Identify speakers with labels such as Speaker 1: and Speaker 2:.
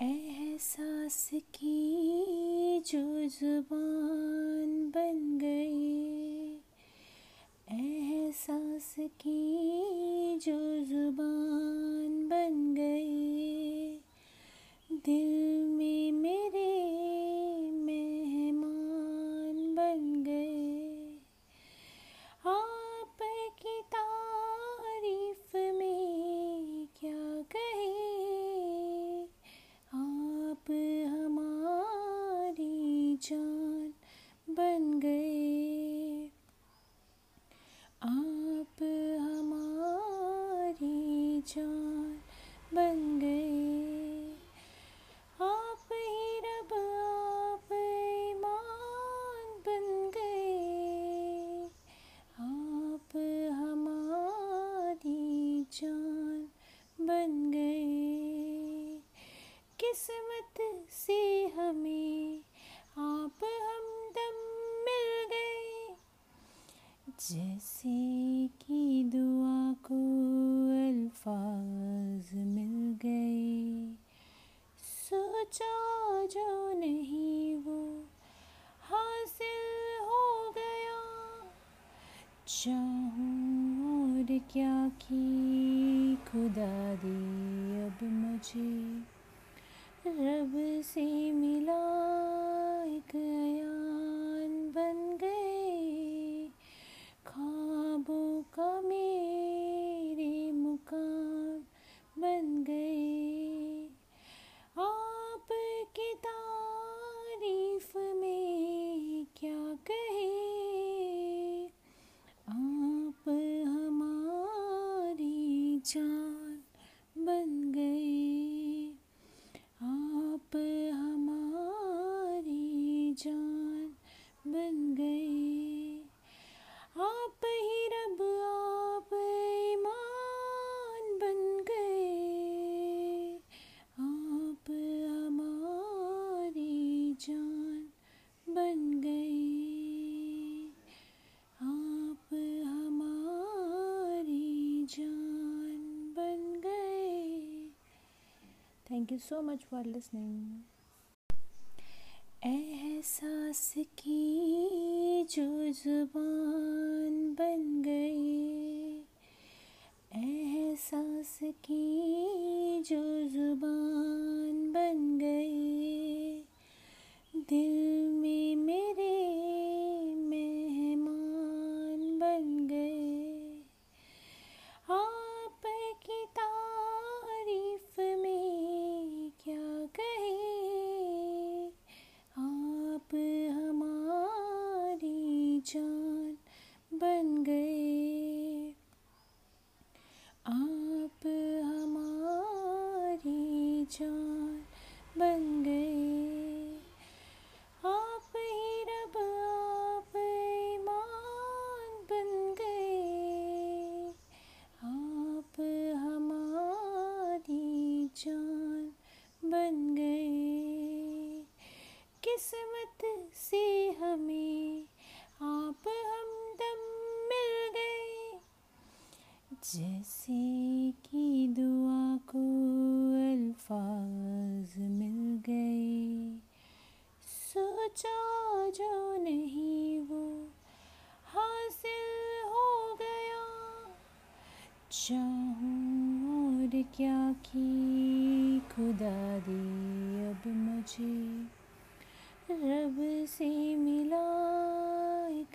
Speaker 1: एहसास की जो ज़ुबान बन गई। एहसास की किस्मत से हमें आप हमदम मिल गए। जैसे कि दुआ को अल्फाज मिल गए। सोचा जो नहीं वो हासिल हो गया। चाहूँ और क्या की खुदा दी अब मुझे। रब से मिला एक Ayaan thank you so much for listening एहसास की जो ज़ुबान बन गई। एहसास की जो ज़ुबान बन गई। दिल किस्मत से हमें आप हमदम मिल गए। जैसे कि दुआ को अल्फाज मिल गए। सोचा जो नहीं वो हासिल हो गया। चाहूँ और क्या की खुदा दी अब मुझे। रब से मिला एक